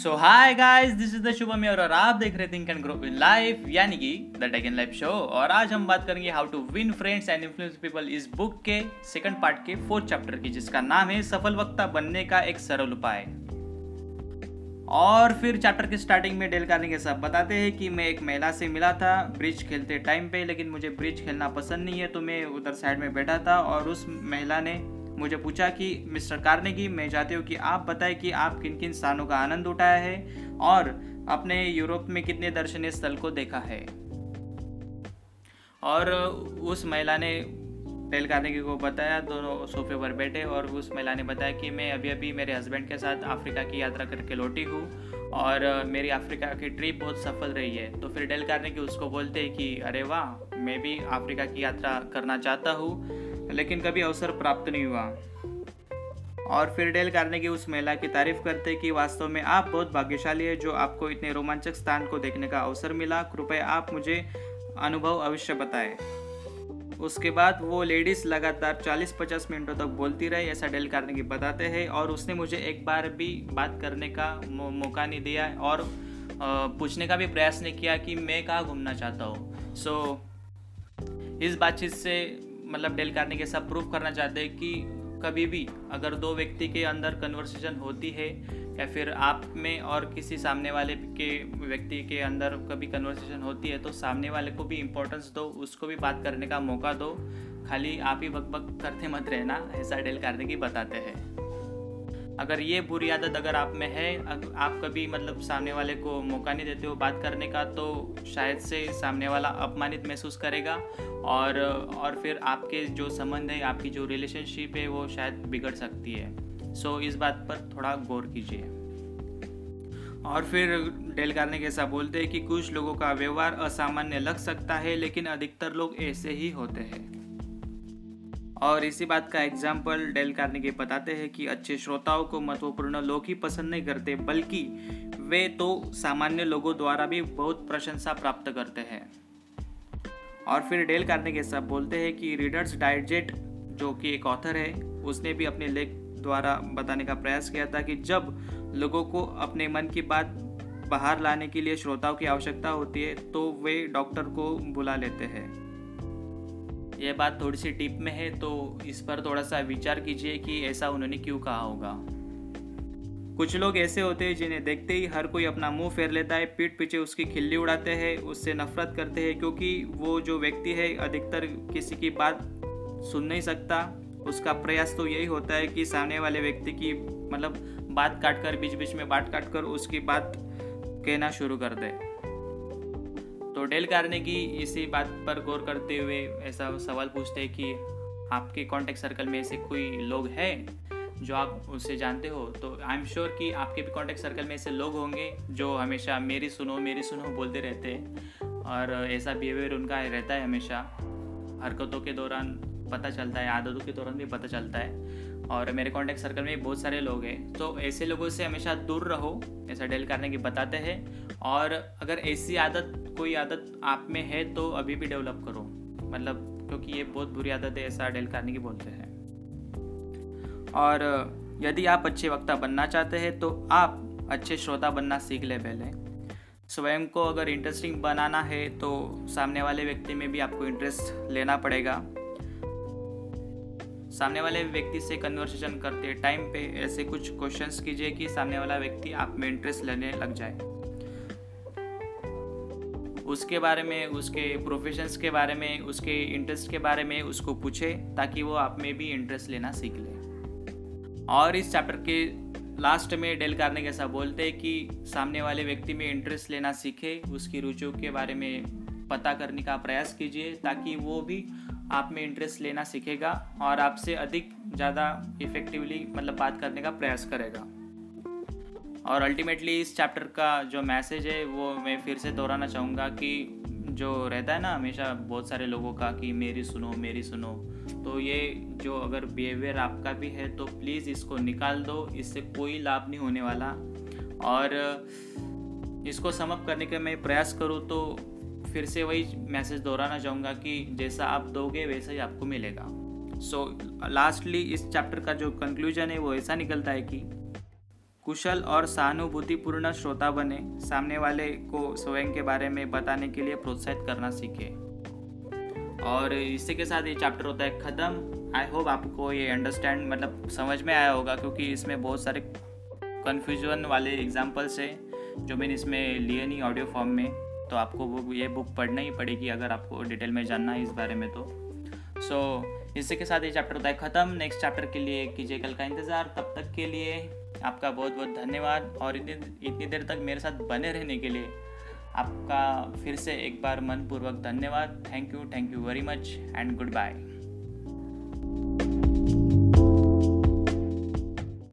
So hi guys this is the Shubham और आप देख रहे think and grow in life यानी कि the tech in life show और आज हम बात करेंगे how to win friends and influence people इस बुक के सेकंड पार्ट के फोर्थ चैप्टर की, जिसका नाम है सफल वक्ता बनने का एक सरल उपाय। और फिर चैप्टर के स्टार्टिंग में डेल कार्निंग सब। बताते हैं कि मैं एक महिला से मिला था ब्रिज खेलते टाइम पे, लेकिन मुझे ब्रिज खेलना पसंद नहीं है तो मैं उधर साइड में बैठा था और उस महिला ने मुझे पूछा कि, मिस्टर कार्नेगी, मैं चाहती हूँ कि आप बताएँ कि आप किन किन स्थानों का आनंद उठाया है और अपने यूरोप में कितने दर्शनीय स्थल को देखा है? और उस महिला ने टेल कार्नेगी को बताया, दोनों सोफे पर बैठे और उस महिला ने बताया कि, मैं अभी अभी मेरे हस्बैंड के साथ अफ्रीका की यात्रा करके लौटी हूँ और मेरी अफ्रीका की ट्रिप बहुत सफल रही है। तो फिर डेल कार्नेगी उसको बोलते हैं कि, अरे वाह, मैं भी अफ्रीका की यात्रा करना चाहता हूँ। लेकिन कभी अवसर प्राप्त नहीं हुआ। और फिर डेल की उस महिला की तारीफ़ करते कि वास्तव में आप बहुत भाग्यशाली है जो आपको इतने रोमांचक स्थान को देखने का अवसर मिला। कृपया आप मुझे अनुभव अवश्य बताएँ। उसके बाद वो लेडीज़ लगातार 40-50 मिनटों तक बोलती रही ऐसा डेल की बताते हैं। और उसने मुझे एक बार भी बात करने का मौका नहीं दिया और पूछने का भी प्रयास नहीं किया कि मैं कहाँ घूमना चाहता हूँ। सो so, इस बातचीत से मतलब डेल कार्ने के साथ प्रूव करना चाहते हैं कि कभी भी अगर दो व्यक्ति के अंदर कन्वर्सेशन होती है, या फिर आप में और किसी सामने वाले के व्यक्ति के अंदर कभी कन्वर्सेशन होती है तो सामने वाले को भी इम्पोर्टेंस दो, उसको भी बात करने का मौका दो। खाली आप ही बक बक करते मत रहना, ऐसा डेल कार्ने की बताते हैं। अगर ये बुरी आदत अगर आप में है आप कभी मतलब सामने वाले को मौका नहीं देते हो बात करने का तो शायद से सामने वाला अपमानित महसूस करेगा और और फिर आपके जो संबंध है, आपकी जो रिलेशनशिप है, वो शायद बिगड़ सकती है। सो इस बात पर थोड़ा गौर कीजिए। और फिर डेल कार्ने के ऐसा बोलते हैं कि कुछ लोगों का व्यवहार असामान्य लग सकता है, लेकिन अधिकतर लोग ऐसे ही होते हैं। और इसी बात का एग्ज़ाम्पल डेल के बताते हैं कि अच्छे श्रोताओं को महत्वपूर्ण लोग ही पसंद नहीं करते, बल्कि वे तो सामान्य लोगों द्वारा भी बहुत प्रशंसा प्राप्त करते हैं। और फिर डेल के सब बोलते हैं कि रीडर्स डाइजेट जो कि एक ऑथर है, उसने भी अपने लेख द्वारा बताने का प्रयास किया था कि जब लोगों को अपने मन की बात बाहर लाने के लिए श्रोताओं की आवश्यकता होती है तो वे डॉक्टर को बुला लेते हैं। ये बात थोड़ी सी टिप में है तो इस पर थोड़ा सा विचार कीजिए कि ऐसा उन्होंने क्यों कहा होगा। कुछ लोग ऐसे होते हैं जिन्हें देखते ही हर कोई अपना मुँह फेर लेता है, पीठ पीछे उसकी खिल्ली उड़ाते हैं, उससे नफरत करते हैं, क्योंकि वो जो व्यक्ति है, अधिकतर किसी की बात सुन नहीं सकता। उसका प्रयास तो यही होता है कि सामने वाले व्यक्ति की मतलब बात काट कर बीच बीच में बात काट कर उसकी बात कहना शुरू कर दे। तो डेल कारने की इसी बात पर गौर करते हुए ऐसा सवाल पूछते हैं कि आपके कॉन्टेक्ट सर्कल में ऐसे कोई लोग हैं जो आप उससे जानते हो? तो आई एम श्योर कि आपके भी कॉन्टेक्ट सर्कल में ऐसे लोग होंगे जो हमेशा मेरी सुनो मेरी सुनो बोलते रहते हैं और ऐसा बिहेवियर उनका रहता है हमेशा हरकतों के दौरान। पता चलता है, आदतों के दौरान भी पता चलता है। और मेरे कॉन्टेक्ट सर्कल में बहुत सारे लोग हैं। तो ऐसे लोगों से हमेशा दूर रहो, ऐसा डील करने की बताते हैं। और अगर ऐसी आदत, कोई आदत आप में है तो अभी भी डेवलप करो। मतलब क्योंकि ये बहुत बुरी आदत है, ऐसा डील करने की बोलते हैं। और यदि आप अच्छे वक्ता बनना चाहते हैं तो आप अच्छे श्रोता बनना सीख ले पहले। स्वयं को अगर इंटरेस्टिंग बनाना है तो सामने वाले व्यक्ति में भी आपको इंटरेस्ट लेना पड़ेगा। सामने वाले व्यक्ति से कन्वर्सेशन करते टाइम पे ऐसे कुछ क्वेश्चंस कीजिए कि सामने वाला व्यक्ति आप में इंटरेस्ट लेने लग जाए। उसके बारे में, उसके प्रोफेशंस के बारे में, उसके इंटरेस्ट के बारे में उसको पूछे ताकि वो आप में भी इंटरेस्ट लेना सीख ले। और इस चैप्टर के लास्ट में डेल कार्ने कैसा बोलते हैं कि सामने वाले व्यक्ति में इंटरेस्ट लेना सीखे, उसकी रुचियों के बारे में पता करने का प्रयास कीजिए ताकि वो भी आप में इंटरेस्ट लेना सीखेगा और आपसे अधिक ज़्यादा इफ़ेक्टिवली मतलब बात करने का प्रयास करेगा। और अल्टीमेटली इस चैप्टर का जो मैसेज है, वो मैं फिर से दोहराना चाहूँगा कि जो रहता है ना हमेशा बहुत सारे लोगों का कि मेरी सुनो मेरी सुनो। तो ये जो अगर बिहेवियर आपका भी है तो प्लीज़ इसको निकाल दो। इससे कोई लाभ नहीं होने वाला। और इसको समअप करने का मैं प्रयास करूँ तो फिर से वही मैसेज दोहराना चाहूँगा कि जैसा आप दोगे वैसा ही आपको मिलेगा। सो so, लास्टली इस चैप्टर का जो कंक्लूजन है वो ऐसा निकलता है कि कुशल और सहानुभूतिपूर्ण श्रोता बने सामने वाले को स्वयं के बारे में बताने के लिए प्रोत्साहित करना सीखे। और इसी के साथ ये चैप्टर होता है ख़त्म। आई होप आपको ये अंडरस्टैंड मतलब समझ में आया होगा क्योंकि इसमें बहुत सारे कन्फ्यूज़न वाले एग्जाम्पल्स है जो मैंने इसमें लिए नहीं ऑडियो फॉर्म में। तो आपको वो ये बुक पढ़ना ही पड़ेगी अगर आपको डिटेल में जानना है इस बारे में तो। सो so, इसी के साथ ये चैप्टर होता है ख़त्म। नेक्स्ट चैप्टर के लिए कीजिए कल का इंतज़ार। तब तक के लिए आपका बहुत बहुत धन्यवाद और इतनी इतनी देर तक मेरे साथ बने रहने के लिए आपका फिर से एक बार मनपूर्वक धन्यवाद। Thank you thank you very much and goodbye